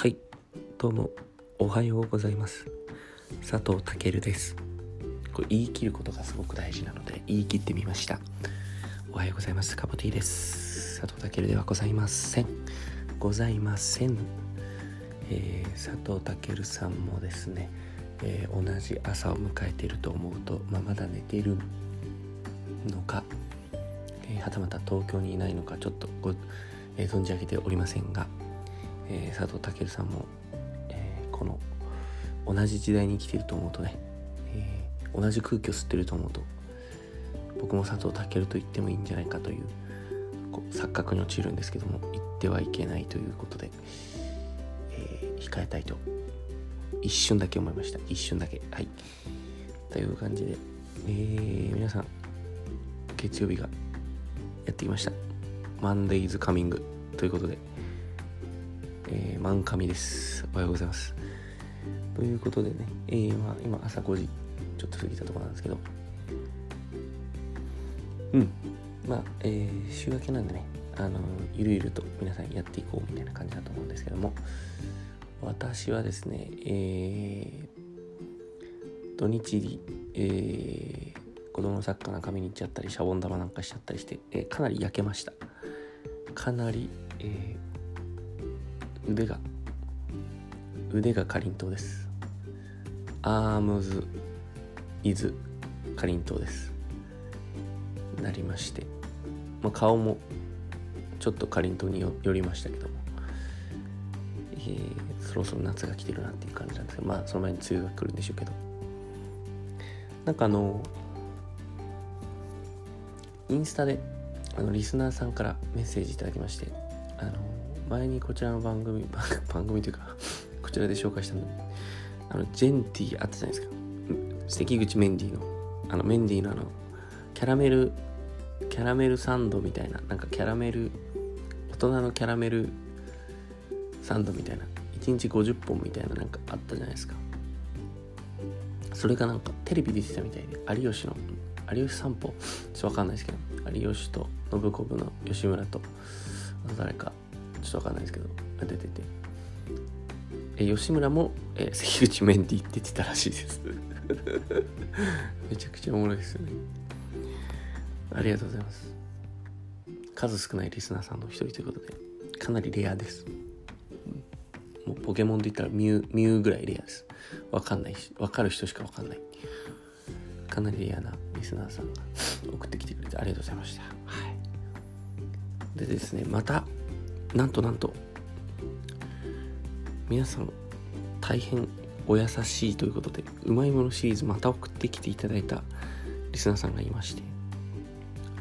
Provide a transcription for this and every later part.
はいどうもおはようございます。佐藤健です。これ言い切ることがすごく大事なので言い切ってみました。おはようございます。カボティです。佐藤健ではございません。ございません、えー、佐藤健さんもですね、えー、同じ朝を迎えていると思うと、まあ、まだ寝ているのか、えー、はたまた東京にいないのかちょっとご、え存じ上げておりませんがえー、佐藤健さんも、えー、この同じ時代に生きてると思うとね、えー、同じ空気を吸ってると思うと僕も佐藤健と言ってもいいんじゃないかという錯覚に陥るんですけども言ってはいけないということで、え控えたいと一瞬だけ思いました。一瞬だけ。はい。という感じで、え、皆さん月曜日がやってきました。マンデイズカミングということで。えー、マンカミです。おはようございます。ということでね、えー、ま、今朝5時ちょっと過ぎたところなんですけど、うん、まあ、えー、週明けなんでね、あの、ゆるゆると皆さんやっていこうみたいな感じだと思うんですけども、私はですね、えー、土日に、えー、子供のサッカーなんか見に行っちゃったり、シャボン玉なんかしちゃったりして、えー、かなり焼けました。かなり、えー、腕が腕がかりんとうです。アームズイズかりんとうです。なりまして、まあ、顔もちょっとかりんとうによりましたけども、えー、そろそろ夏が来てるなっていう感じなんですけどまあその前に梅雨が来るんでしょうけど。なんかあのインスタであのリスナーさんからメッセージいただきましてあの前にこちらの番組 番組というか こちらで紹介したのあのジェンティあったじゃないですか。関口メンディーのあのメンディーのあのキャラメルキャラメルサンドみたいななんかキャラメル大人のキャラメルサンドみたいな1日50本みたいななんかあったじゃないですか。それがなんかテレビ出てたみたいで有吉の有吉散歩ちょっとわかんないですけど有吉と信子部の吉村と誰かちょっとわかんないですけど。出てて。え吉村も、え関口メンディーって言ってたらしいです。めちゃくちゃおもろいですよね。ありがとうございます。数少ないリスナーさんの一人ということでかなりレアです。もうポケモンで言ったらミュウミュウぐらいレアです。わかんない。しわかる人しかわかんない。かなりレアなリスナーさんが送ってきてくれてありがとうございました。はい。でですねまたなんとなんと皆さん大変お優しいということでうまいものシリーズまた送ってきていただいたリスナーさんがいまして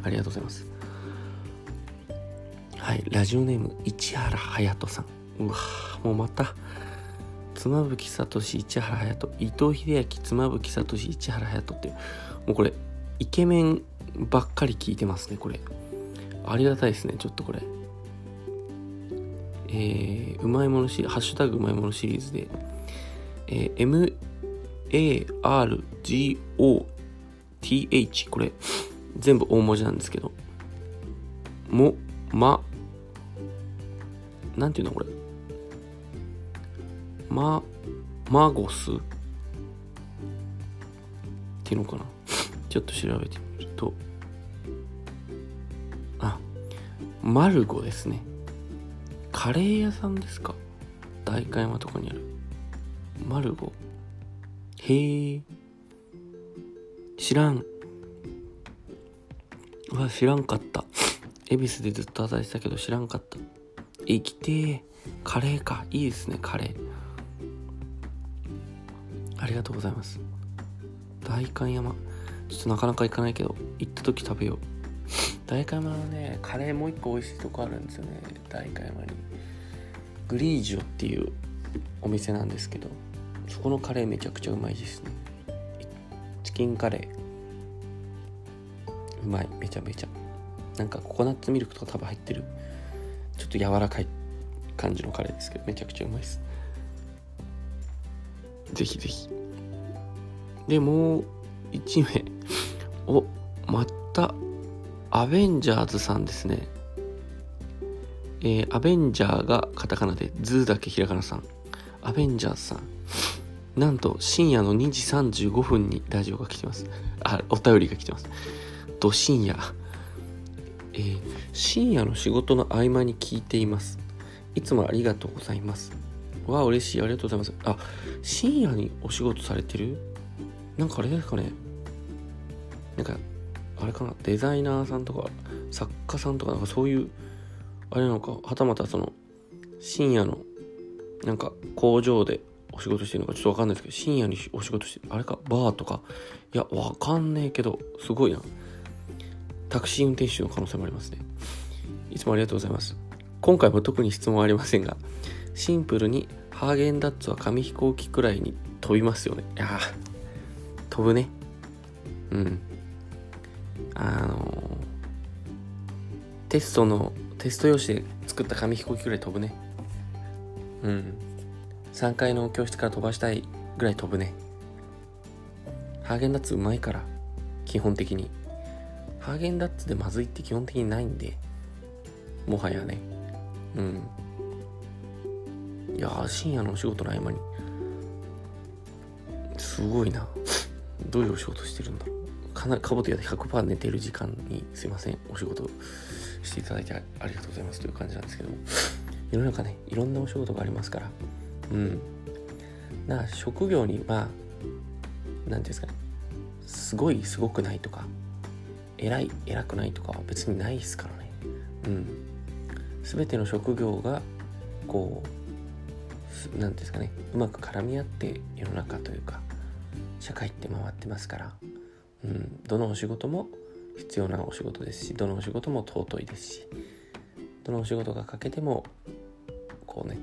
ありがとうございます。はいラジオネーム市原隼人さん。うわもうまた妻夫木聡市原隼人。伊藤英明妻夫木聡市原隼人ってもうこれイケメンばっかり聞いてますねこれ。ありがたいですねちょっとこれ。えー、うまいものシリーズ、ハッシュタグうまいものシリーズで、えー、MARGOTH、これ、全部大文字なんですけど、も、ま、なんていうのこれ？ま、マゴスっていうのかな？ちょっと調べてみると、あ、マルゴですね。カレー屋さんですか？代官山とかにある。マルゴ。へえ知らん。わ知らんかった。恵比寿でずっと働いてたけど知らんかった。生きてカレーか。いいですねカレー。ありがとうございます。代官山。ちょっとなかなか行かないけど行った時食べよう。代官山はねカレーもう一個美味しいとこあるんですよね。代官山に。グリージョっていうお店なんですけどそこのカレーめちゃくちゃうまいですね。チキンカレー。うまい。めちゃめちゃ。なんかココナッツミルクとか多分入ってる。ちょっと柔らかい感じのカレーですけどめちゃくちゃうまいです。ぜひぜひ。でもう1名おまたアベンジャーズさんですねえー、アベンジャーがカタカナで、ズーだけひらがなさん。アベンジャーズさん。なんと、深夜の2時35分にラジオが来てます。あ、お便りが来てます。ど深夜。えー、深夜の仕事の合間に聞いています。いつもありがとうございます。わあ、嬉しい。ありがとうございます。あ、深夜にお仕事されてる？なんかあれですかね。なんか、あれかな？デザイナーさんとか、作家さんとか、なんかそういう、あれなのか、はたまたその、深夜の、なんか工場でお仕事してるのかちょっとわかんないですけど、深夜にお仕事して、あれか、バーとか、いや、わかんねえけど、すごいな。タクシー運転手の可能性もありますね。いつもありがとうございます。今回も特に質問ありませんが、シンプルにハーゲンダッツは紙飛行機くらいに飛びますよね。いや飛ぶね。うん。あの、テストの、テスト用紙で作った紙飛行機くらい飛ぶね。うん。3階の教室から飛ばしたいぐらい飛ぶね。ハーゲンダッツうまいから、基本的に。ハーゲンダッツでまずいって基本的にないんで、もはやね。うん。いや深夜のお仕事の合間に、すごいな。どういうお仕事してるんだろう。かなり、かぼてやで100%寝てる時間に、すいません、お仕事していただいてありがとうございますという感じなんですけども。世の中ね、いろんなお仕事がありますから。うん。な職業に、まあ、何て言うんですかね、すごいすごくないとか、偉い偉くないとかは別にないですからねうん全ての職業がこう何ですかねうまく絡み合って世の中というか社会って回ってますから、うん、どのお仕事も必要なお仕事ですしどのお仕事も尊いですしどのお仕事が欠けてもこうね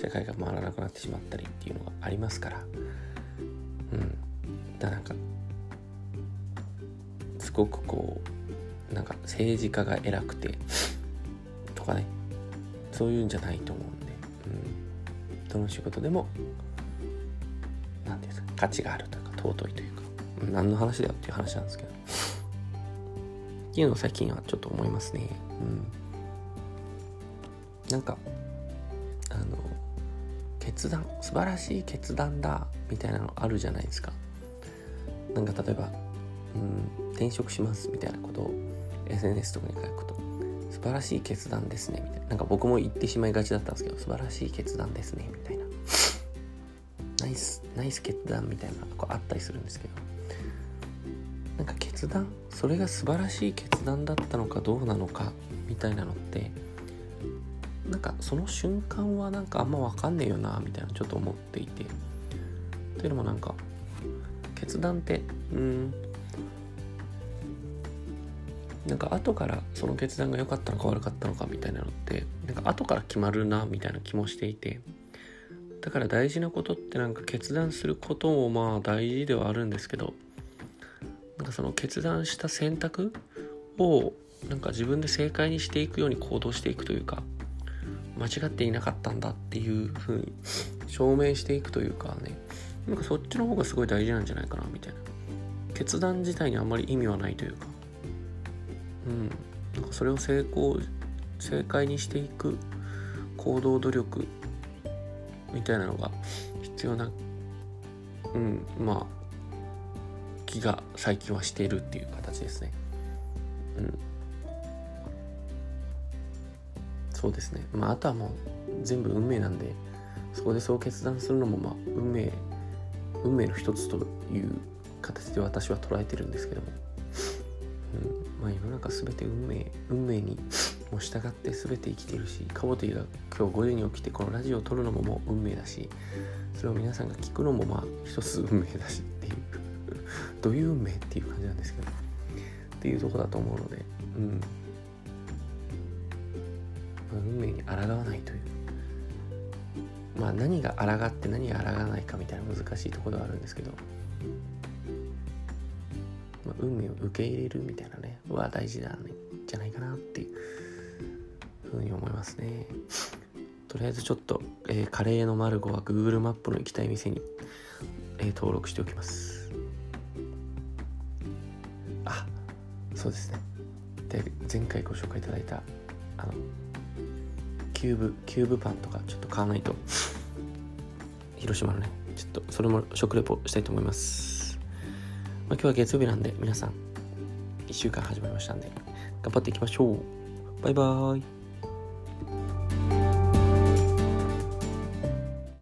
社会が回らなくなってしまったりっていうのがありますから。うん。だなんかすごくこうなんか政治家が偉くてとかね。そういうんじゃないと思うんで、うん、どの仕事でも何ていうんですか価値があるというか尊いというか、何の話だよっていう話なんですけど。っていうのを最近はちょっと思いますね。うん。なんかあの決断素晴らしい決断だみたいなのあるじゃないですか。なんか例えばうん転職しますみたいなことを SNS とかに書くと素晴らしい決断ですねみたいな。なんか僕も言ってしまいがちだったんですけど素晴らしい決断ですねみたいな。ナイスナイス決断みたいなとこあったりするんですけど。なんか決断それが素晴らしい決断だったのかどうなのかみたいなのってなんかその瞬間はなんかあんま分かんねえよなみたいなちょっと思っていて。というのもなんか決断ってうんなんか後からその決断が良かったのか悪かったのかみたいなのってなんか後から決まるなみたいな気もしていて。だから大事なことってなんか決断することもまあ大事ではあるんですけどなんかその決断した選択をなんか自分で正解にしていくように行動していくというか間違っていなかったんだっていう風に証明していくというかね。なんかそっちの方がすごい大事なんじゃないかなみたいな。決断自体にあんまり意味はないというか。うん。なんかそれを成功正解にしていく行動努力みたいなのが必要なうん。まあ気が最近はしているっていう形ですね。うん。そうですね。まああとはもう全部運命なんでそこでそう決断するのもまあ運命運命の一つという形で私は捉えてるんですけども。うん。まあ、世の中全て運命運命にもう従って全て生きてるしカボティが今日5時に起きてこのラジオを撮るのももう運命だしそれを皆さんが聞くのもまあ一つ運命だし。どういう運命っていう感じなんですけど。っていうとこだと思うので。うん、まあ、運命に抗わないという。まあ何が抗って何が抗わないかみたいな難しいところではあるんですけど。まあ、運命を受け入れるみたいなねは大事なんじゃないかなっていうふうに思いますね。とりあえずちょっと、えー、カレーのマルゴは Google マップの行きたい店に、えー、登録しておきます。そうですね。で前回ご紹介いただいたあのキューブキューブパンとかちょっと買わないと広島のねちょっとそれも食レポしたいと思います、まあ、今日は月曜日なんで皆さん1週間始まりましたんで頑張っていきましょう。バイバーイ。